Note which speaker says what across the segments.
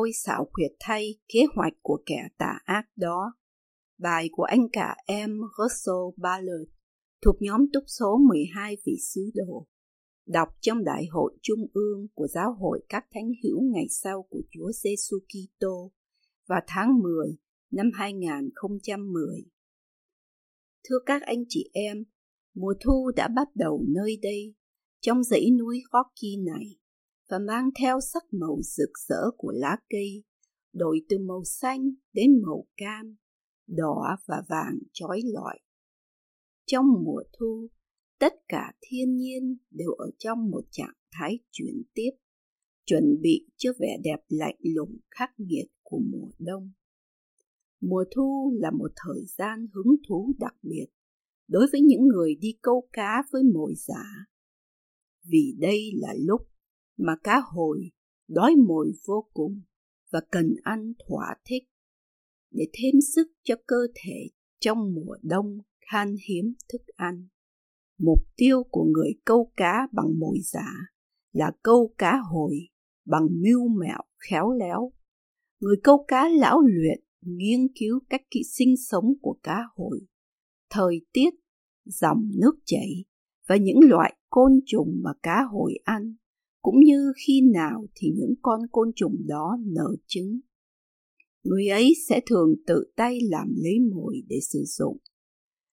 Speaker 1: Ôi xảo quyệt thay kế hoạch của kẻ tà ác đó. Bài của anh cả em Russell Ballard thuộc nhóm túc số 12 vị sứ đồ. Đọc trong Đại hội Trung ương của Giáo hội các thánh hữu ngày sau của Chúa Giêsu Kitô vào tháng 10 năm 2010. Thưa các anh chị em, mùa thu đã bắt đầu nơi đây, trong dãy núi Rocky này và mang theo sắc màu rực rỡ của lá cây, đổi từ màu xanh đến màu cam, đỏ và vàng chói lọi. Trong mùa thu, tất cả thiên nhiên đều ở trong một trạng thái chuyển tiếp, chuẩn bị cho vẻ đẹp lạnh lùng khắc nghiệt của mùa đông. Mùa thu là một thời gian hứng thú đặc biệt đối với những người đi câu cá với mồi giả. Vì đây là lúc mà cá hồi đói mồi vô cùng và cần ăn thỏa thích để thêm sức cho cơ thể trong mùa đông khan hiếm thức ăn. Mục tiêu của người câu cá bằng mồi giả là câu cá hồi bằng mưu mẹo khéo léo. Người câu cá lão luyện nghiên cứu cách kỹ sinh sống của cá hồi, thời tiết, dòng nước chảy và những loại côn trùng mà cá hồi ăn cũng như khi nào thì những con côn trùng đó nở trứng. Người ấy sẽ thường tự tay làm lấy mồi để sử dụng.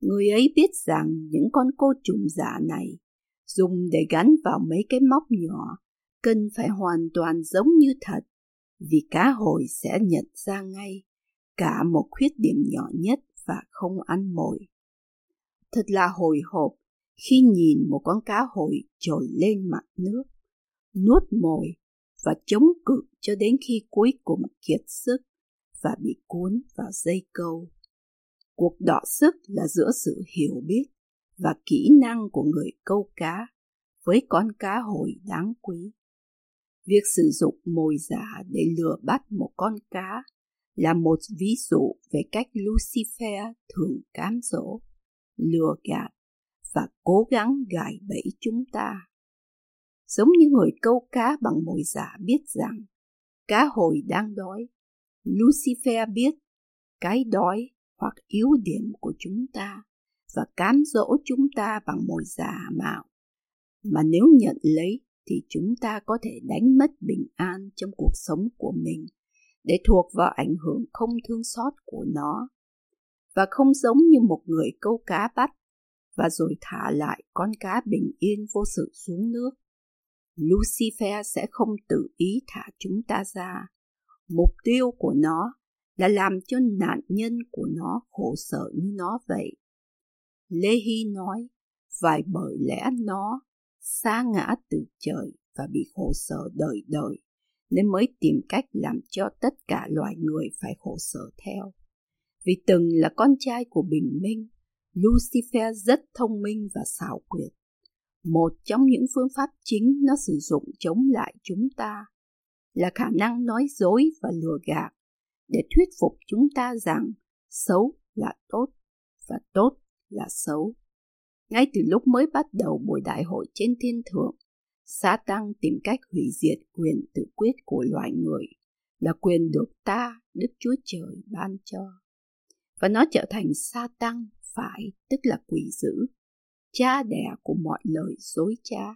Speaker 1: Người ấy biết rằng những con côn trùng giả này dùng để gắn vào mấy cái móc nhỏ cần phải hoàn toàn giống như thật, vì cá hồi sẽ nhận ra ngay cả một khuyết điểm nhỏ nhất và không ăn mồi. Thật là hồi hộp khi nhìn một con cá hồi trồi lên mặt nước nuốt mồi và chống cự cho đến khi cuối cùng kiệt sức và bị cuốn vào dây câu. Cuộc đọ sức là giữa sự hiểu biết và kỹ năng của người câu cá với con cá hồi đáng quý. Việc sử dụng mồi giả để lừa bắt một con cá là một ví dụ về cách Lucifer thường cám dỗ, lừa gạt và cố gắng gài bẫy chúng ta giống như người câu cá bằng mồi giả biết rằng, cá hồi đang đói. Lucifer biết, cái đói hoặc yếu điểm của chúng ta và cám dỗ chúng ta bằng mồi giả mạo. Mà nếu nhận lấy thì chúng ta có thể đánh mất bình an trong cuộc sống của mình để thuộc vào ảnh hưởng không thương xót của nó. Và không giống như một người câu cá bắt và rồi thả lại con cá bình yên vô sự xuống nước Lucifer sẽ không tự ý thả chúng ta ra. Mục tiêu của nó là làm cho nạn nhân của nó khổ sở như nó vậy. Lê Hy nói, vài bởi lẽ nó xa ngã từ trời và bị khổ sở đời đời, nên mới tìm cách làm cho tất cả loài người phải khổ sở theo. Vì từng là con trai của bình minh, Lucifer rất thông minh và xảo quyệt một trong những phương pháp chính nó sử dụng chống lại chúng ta là khả năng nói dối và lừa gạt để thuyết phục chúng ta rằng xấu là tốt và tốt là xấu. Ngay từ lúc mới bắt đầu buổi đại hội trên thiên thượng, sa tăng tìm cách hủy diệt quyền tự quyết của loài người là quyền được ta, Đức Chúa Trời ban cho. Và nó trở thành sa tăng phải, tức là quỷ dữ, cha đẻ của mọi lời dối trá,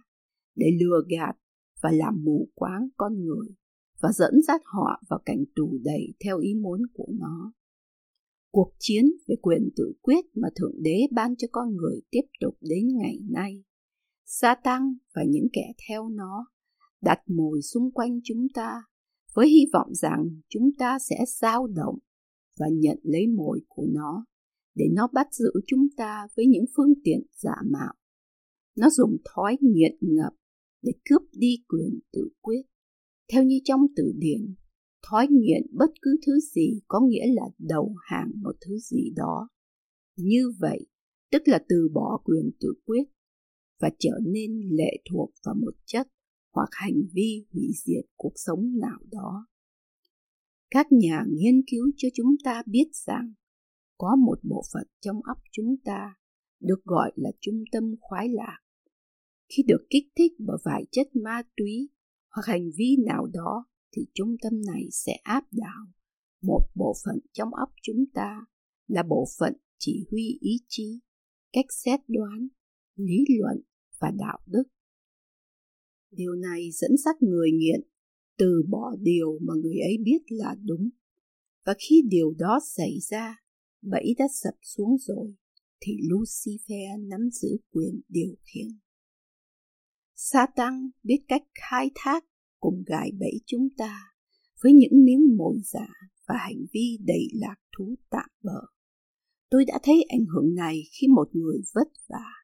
Speaker 1: để lừa gạt và làm mù quáng con người và dẫn dắt họ vào cảnh tù đầy theo ý muốn của nó. Cuộc chiến về quyền tự quyết mà Thượng Đế ban cho con người tiếp tục đến ngày nay. Sa tăng và những kẻ theo nó đặt mồi xung quanh chúng ta với hy vọng rằng chúng ta sẽ dao động và nhận lấy mồi của nó để nó bắt giữ chúng ta với những phương tiện giả mạo. Nó dùng thói nghiện ngập để cướp đi quyền tự quyết. Theo như trong từ điển, thói nghiện bất cứ thứ gì có nghĩa là đầu hàng một thứ gì đó. Như vậy, tức là từ bỏ quyền tự quyết và trở nên lệ thuộc vào một chất hoặc hành vi hủy diệt cuộc sống nào đó. Các nhà nghiên cứu cho chúng ta biết rằng có một bộ phận trong óc chúng ta được gọi là trung tâm khoái lạc. Khi được kích thích bởi vài chất ma túy hoặc hành vi nào đó thì trung tâm này sẽ áp đảo một bộ phận trong óc chúng ta là bộ phận chỉ huy ý chí, cách xét đoán, lý luận và đạo đức. Điều này dẫn dắt người nghiện từ bỏ điều mà người ấy biết là đúng. Và khi điều đó xảy ra, bẫy đã sập xuống rồi, thì Lucifer nắm giữ quyền điều khiển. Satan biết cách khai thác cùng gài bẫy chúng ta với những miếng mồi giả và hành vi đầy lạc thú tạm bợ. Tôi đã thấy ảnh hưởng này khi một người vất vả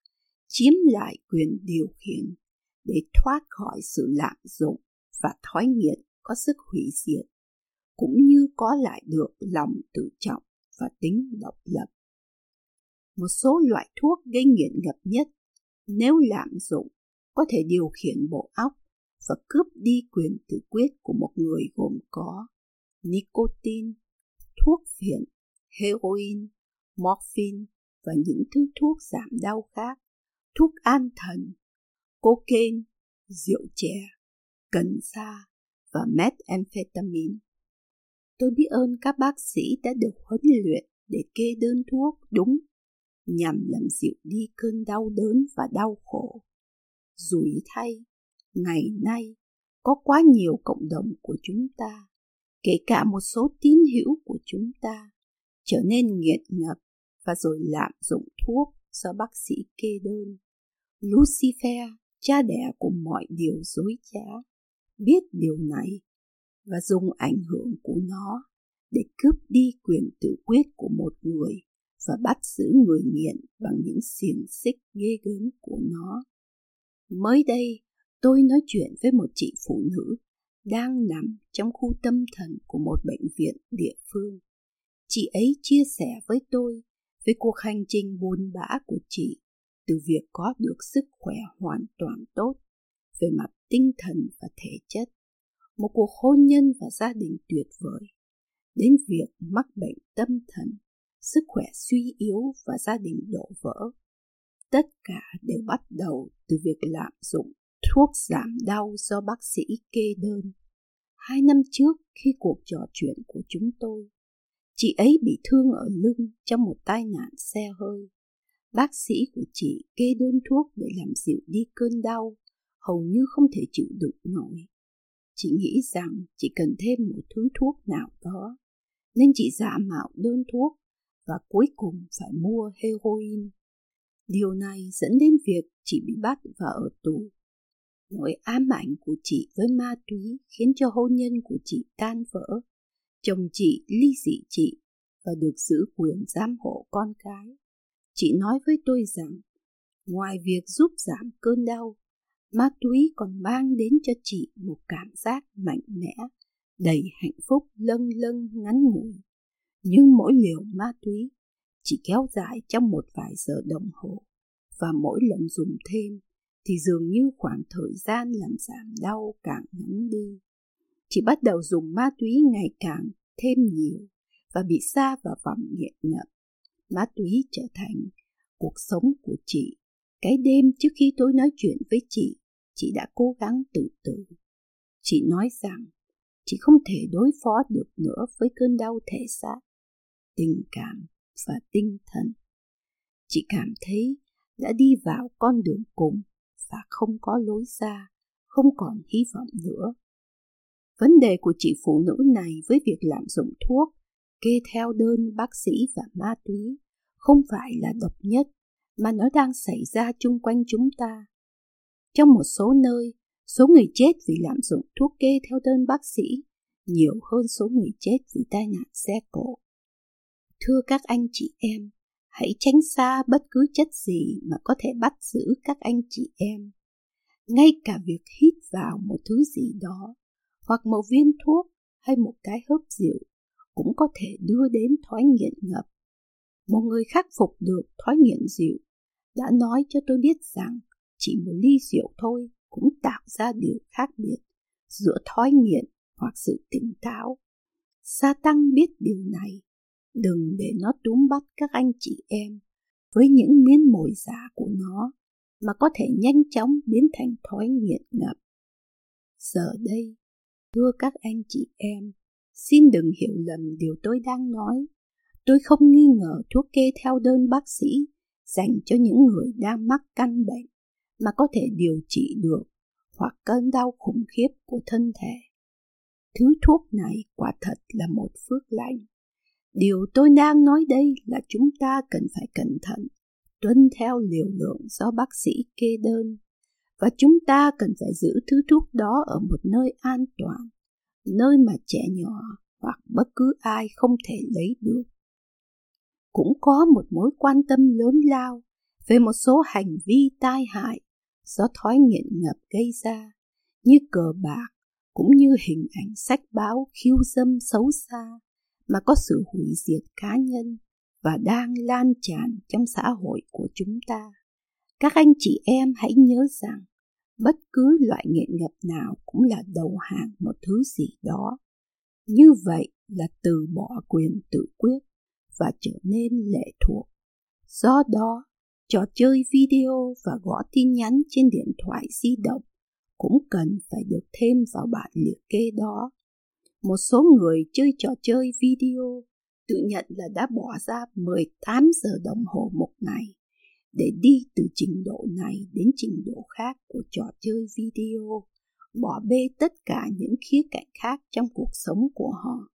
Speaker 1: chiếm lại quyền điều khiển để thoát khỏi sự lạm dụng và thói nghiện có sức hủy diệt, cũng như có lại được lòng tự trọng và tính độc lập. Một số loại thuốc gây nghiện ngập nhất nếu lạm dụng có thể điều khiển bộ óc và cướp đi quyền tự quyết của một người gồm có nicotine, thuốc phiện, heroin, morphine và những thứ thuốc giảm đau khác, thuốc an thần, cocaine, rượu chè, cần sa và methamphetamine. Tôi biết ơn các bác sĩ đã được huấn luyện để kê đơn thuốc đúng nhằm làm dịu đi cơn đau đớn và đau khổ. Rủi thay, ngày nay có quá nhiều cộng đồng của chúng ta, kể cả một số tín hữu của chúng ta, trở nên nghiện ngập và rồi lạm dụng thuốc do bác sĩ kê đơn. Lucifer, cha đẻ của mọi điều dối trá, biết điều này và dùng ảnh hưởng của nó để cướp đi quyền tự quyết của một người và bắt giữ người nghiện bằng những xiềng xích ghê gớm của nó. Mới đây, tôi nói chuyện với một chị phụ nữ đang nằm trong khu tâm thần của một bệnh viện địa phương. Chị ấy chia sẻ với tôi về cuộc hành trình buồn bã của chị từ việc có được sức khỏe hoàn toàn tốt về mặt tinh thần và thể chất, một cuộc hôn nhân và gia đình tuyệt vời, đến việc mắc bệnh tâm thần, sức khỏe suy yếu và gia đình đổ vỡ. Tất cả đều bắt đầu từ việc lạm dụng thuốc giảm đau do bác sĩ kê đơn. Hai năm trước khi cuộc trò chuyện của chúng tôi, chị ấy bị thương ở lưng trong một tai nạn xe hơi. Bác sĩ của chị kê đơn thuốc để làm dịu đi cơn đau, hầu như không thể chịu đựng nổi. Chị nghĩ rằng chỉ cần thêm một thứ thuốc nào đó, nên chị giả mạo đơn thuốc và cuối cùng phải mua heroin. Điều này dẫn đến việc chị bị bắt và ở tù. Nỗi ám ảnh của chị với ma túy khiến cho hôn nhân của chị tan vỡ. Chồng chị ly dị chị và được giữ quyền giám hộ con cái. Chị nói với tôi rằng, ngoài việc giúp giảm cơn đau, ma túy còn mang đến cho chị một cảm giác mạnh mẽ, đầy hạnh phúc lâng lâng ngắn ngủi. Nhưng mỗi liều ma túy chỉ kéo dài trong một vài giờ đồng hồ, và mỗi lần dùng thêm thì dường như khoảng thời gian làm giảm đau càng ngắn đi. Chị bắt đầu dùng ma túy ngày càng thêm nhiều và bị xa vào vòng nghiện ngập. Ma túy trở thành cuộc sống của chị. Cái đêm trước khi tôi nói chuyện với chị, chị đã cố gắng tự tử. Chị nói rằng chị không thể đối phó được nữa với cơn đau thể xác, tình cảm và tinh thần. Chị cảm thấy đã đi vào con đường cùng và không có lối ra, không còn hy vọng nữa. Vấn đề của chị phụ nữ này với việc lạm dụng thuốc, kê theo đơn bác sĩ và ma túy không phải là độc nhất mà nó đang xảy ra chung quanh chúng ta. Trong một số nơi, số người chết vì lạm dụng thuốc kê theo đơn bác sĩ nhiều hơn số người chết vì tai nạn xe cộ. Thưa các anh chị em, hãy tránh xa bất cứ chất gì mà có thể bắt giữ các anh chị em. ngay cả việc hít vào một thứ gì đó hoặc một viên thuốc hay một cái hớp rượu cũng có thể đưa đến thói nghiện ngập một người khắc phục được thói nghiện rượu đã nói cho tôi biết rằng chỉ một ly rượu thôi cũng tạo ra điều khác biệt giữa thói nghiện hoặc sự tỉnh táo. Sa tăng biết điều này, đừng để nó túm bắt các anh chị em với những miếng mồi giả của nó mà có thể nhanh chóng biến thành thói nghiện ngập. Giờ đây, thưa các anh chị em, xin đừng hiểu lầm điều tôi đang nói. Tôi không nghi ngờ thuốc kê theo đơn bác sĩ dành cho những người đang mắc căn bệnh mà có thể điều trị được hoặc cơn đau khủng khiếp của thân thể. Thứ thuốc này quả thật là một phước lành. Điều tôi đang nói đây là chúng ta cần phải cẩn thận, tuân theo liều lượng do bác sĩ kê đơn, và chúng ta cần phải giữ thứ thuốc đó ở một nơi an toàn, nơi mà trẻ nhỏ hoặc bất cứ ai không thể lấy được. Cũng có một mối quan tâm lớn lao về một số hành vi tai hại do thói nghiện ngập gây ra, như cờ bạc, cũng như hình ảnh sách báo khiêu dâm xấu xa mà có sự hủy diệt cá nhân và đang lan tràn trong xã hội của chúng ta. Các anh chị em hãy nhớ rằng bất cứ loại nghiện ngập nào cũng là đầu hàng một thứ gì đó. Như vậy là từ bỏ quyền tự quyết và trở nên lệ thuộc. Do đó, trò chơi video và gõ tin nhắn trên điện thoại di động cũng cần phải được thêm vào bản liệt kê đó. Một số người chơi trò chơi video tự nhận là đã bỏ ra 18 giờ đồng hồ một ngày để đi từ trình độ này đến trình độ khác của trò chơi video, bỏ bê tất cả những khía cạnh khác trong cuộc sống của họ.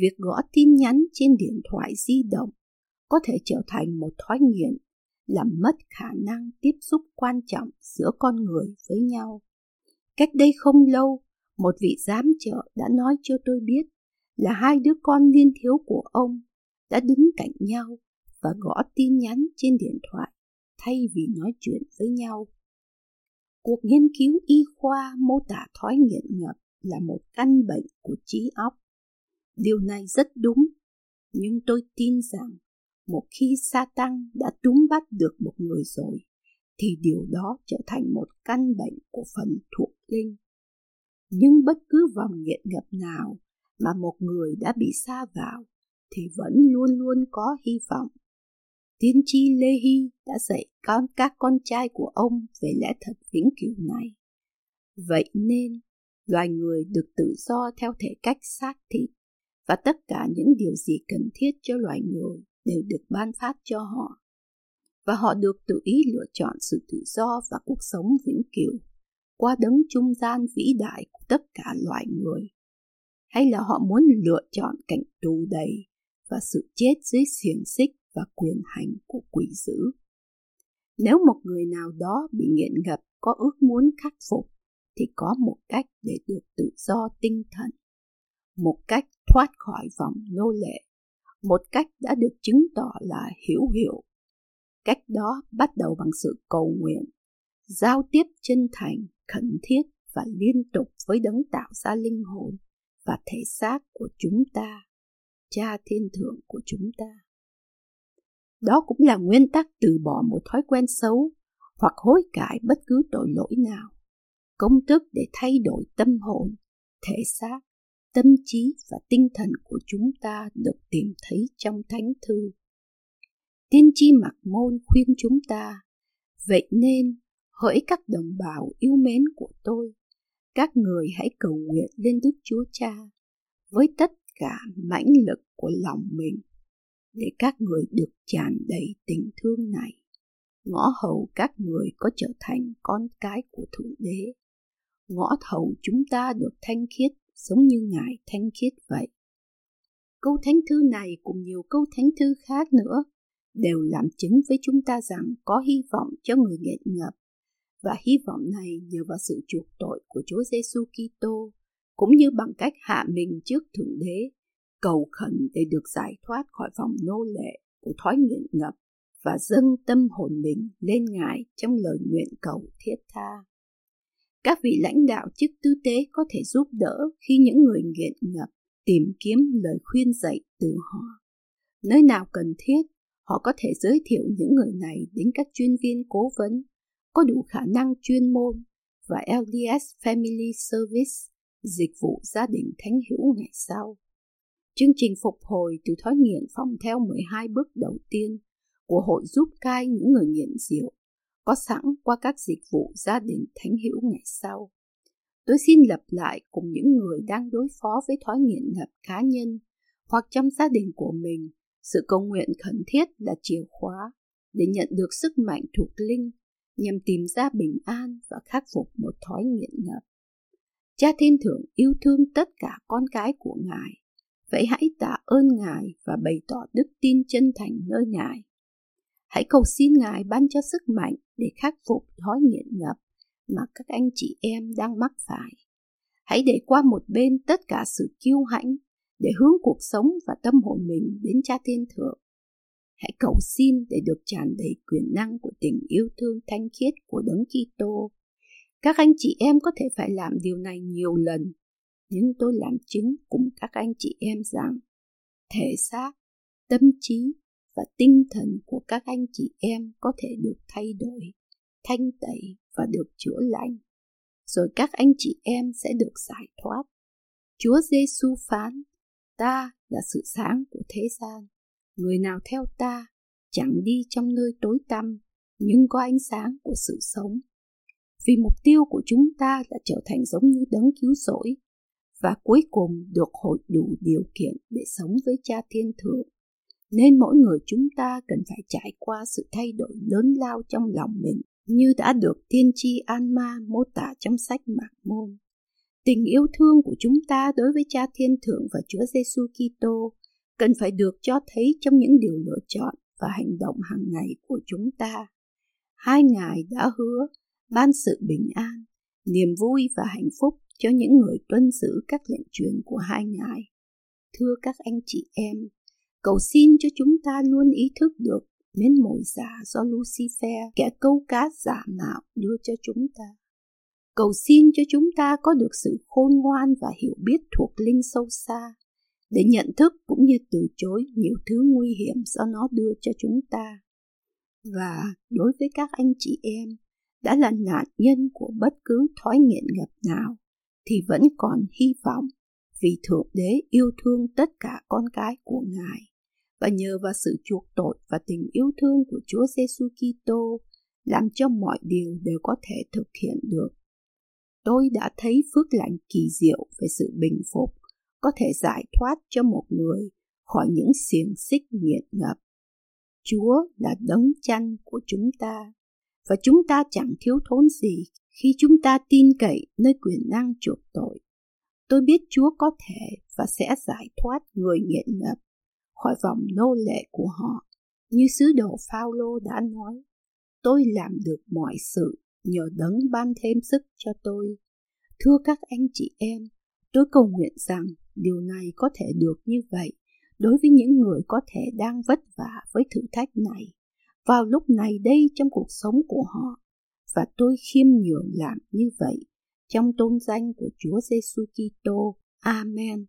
Speaker 1: Việc gõ tin nhắn trên điện thoại di động có thể trở thành một thói nghiện làm mất khả năng tiếp xúc quan trọng giữa con người với nhau. Cách đây không lâu, một vị giám trợ đã nói cho tôi biết là hai đứa con niên thiếu của ông đã đứng cạnh nhau và gõ tin nhắn trên điện thoại thay vì nói chuyện với nhau. Cuộc nghiên cứu y khoa mô tả thói nghiện ngập là một căn bệnh của trí óc. Điều này rất đúng, nhưng tôi tin rằng một khi sa tăng đã túm bắt được một người rồi thì điều đó trở thành một căn bệnh của phần thuộc linh. Nhưng bất cứ vòng nghiện ngập nào mà một người đã bị xa vào thì vẫn luôn luôn có hy vọng. Tiên tri lê hy đã dạy con các con trai của ông về lẽ thật vĩnh cửu này. Vậy nên loài người được tự do theo thể cách xác thịt và tất cả những điều gì cần thiết cho loài người đều được ban phát cho họ. Và họ được tự ý lựa chọn sự tự do và cuộc sống vĩnh cửu, qua đấng trung gian vĩ đại của tất cả loài người. Hay là họ muốn lựa chọn cảnh tù đầy và sự chết dưới xiềng xích và quyền hành của quỷ dữ. Nếu một người nào đó bị nghiện ngập có ước muốn khắc phục, thì có một cách để được tự do tinh thần một cách thoát khỏi vòng nô lệ một cách đã được chứng tỏ là hữu hiệu. Cách đó bắt đầu bằng sự cầu nguyện, giao tiếp chân thành, khẩn thiết và liên tục với đấng tạo ra linh hồn và thể xác của chúng ta, cha thiên thượng của chúng ta. Đó cũng là nguyên tắc từ bỏ một thói quen xấu hoặc hối cải bất cứ tội lỗi nào. Công thức để thay đổi tâm hồn, thể xác tâm trí và tinh thần của chúng ta được tìm thấy trong thánh thư. Tiên tri mặc môn khuyên chúng ta, vậy nên, hỡi các đồng bào yêu mến của tôi, các người hãy cầu nguyện lên đức chúa cha với tất cả mãnh lực của lòng mình để các người được tràn đầy tình thương này, ngõ hầu các người có trở thành con cái của thượng đế, ngõ hầu chúng ta được thanh khiết giống như Ngài thanh khiết vậy. Câu thánh thư này cùng nhiều câu thánh thư khác nữa đều làm chứng với chúng ta rằng có hy vọng cho người nghẹt ngập và hy vọng này nhờ vào sự chuộc tội của Chúa Giêsu Kitô cũng như bằng cách hạ mình trước Thượng Đế, cầu khẩn để được giải thoát khỏi vòng nô lệ của thói nghiện ngập và dâng tâm hồn mình lên Ngài trong lời nguyện cầu thiết tha. Các vị lãnh đạo chức tư tế có thể giúp đỡ khi những người nghiện ngập tìm kiếm lời khuyên dạy từ họ. Nơi nào cần thiết, họ có thể giới thiệu những người này đến các chuyên viên cố vấn có đủ khả năng chuyên môn và LDS Family Service, dịch vụ gia đình thánh hữu ngày sau. Chương trình phục hồi từ thói nghiện phòng theo 12 bước đầu tiên của Hội giúp cai những người nghiện rượu có sẵn qua các dịch vụ gia đình thánh hữu ngày sau. Tôi xin lập lại cùng những người đang đối phó với thói nghiện ngập cá nhân hoặc trong gia đình của mình. Sự cầu nguyện khẩn thiết là chìa khóa để nhận được sức mạnh thuộc linh nhằm tìm ra bình an và khắc phục một thói nghiện ngập. Cha Thiên Thượng yêu thương tất cả con cái của Ngài. Vậy hãy tạ ơn Ngài và bày tỏ đức tin chân thành nơi Ngài. Hãy cầu xin Ngài ban cho sức mạnh để khắc phục thói nghiện ngập mà các anh chị em đang mắc phải. Hãy để qua một bên tất cả sự kiêu hãnh để hướng cuộc sống và tâm hồn mình đến Cha Thiên Thượng. Hãy cầu xin để được tràn đầy quyền năng của tình yêu thương thanh khiết của Đấng Kitô. Các anh chị em có thể phải làm điều này nhiều lần, nhưng tôi làm chứng cùng các anh chị em rằng thể xác, tâm trí và tinh thần của các anh chị em có thể được thay đổi, thanh tẩy và được chữa lành. Rồi các anh chị em sẽ được giải thoát. Chúa Giêsu phán, ta là sự sáng của thế gian. Người nào theo ta chẳng đi trong nơi tối tăm, nhưng có ánh sáng của sự sống. Vì mục tiêu của chúng ta là trở thành giống như đấng cứu rỗi và cuối cùng được hội đủ điều kiện để sống với cha thiên thượng nên mỗi người chúng ta cần phải trải qua sự thay đổi lớn lao trong lòng mình như đã được tiên tri Alma mô tả trong sách Mạc Môn. Tình yêu thương của chúng ta đối với Cha Thiên Thượng và Chúa Giêsu Kitô cần phải được cho thấy trong những điều lựa chọn và hành động hàng ngày của chúng ta. Hai ngài đã hứa ban sự bình an, niềm vui và hạnh phúc cho những người tuân giữ các lệnh truyền của hai ngài. Thưa các anh chị em, cầu xin cho chúng ta luôn ý thức được miếng mồi giả do Lucifer, kẻ câu cá giả mạo đưa cho chúng ta. Cầu xin cho chúng ta có được sự khôn ngoan và hiểu biết thuộc linh sâu xa, để nhận thức cũng như từ chối nhiều thứ nguy hiểm do nó đưa cho chúng ta. Và đối với các anh chị em đã là nạn nhân của bất cứ thói nghiện ngập nào, thì vẫn còn hy vọng vì Thượng Đế yêu thương tất cả con cái của Ngài và nhờ vào sự chuộc tội và tình yêu thương của Chúa Giêsu Kitô làm cho mọi điều đều có thể thực hiện được. Tôi đã thấy phước lành kỳ diệu về sự bình phục, có thể giải thoát cho một người khỏi những xiềng xích nghiện ngập. Chúa là đấng chăn của chúng ta, và chúng ta chẳng thiếu thốn gì khi chúng ta tin cậy nơi quyền năng chuộc tội. Tôi biết Chúa có thể và sẽ giải thoát người nghiện ngập khỏi vòng nô lệ của họ. Như sứ đồ Phaolô đã nói, tôi làm được mọi sự nhờ đấng ban thêm sức cho tôi. Thưa các anh chị em, tôi cầu nguyện rằng điều này có thể được như vậy đối với những người có thể đang vất vả với thử thách này vào lúc này đây trong cuộc sống của họ và tôi khiêm nhường làm như vậy trong tôn danh của Chúa Giêsu Kitô. Amen.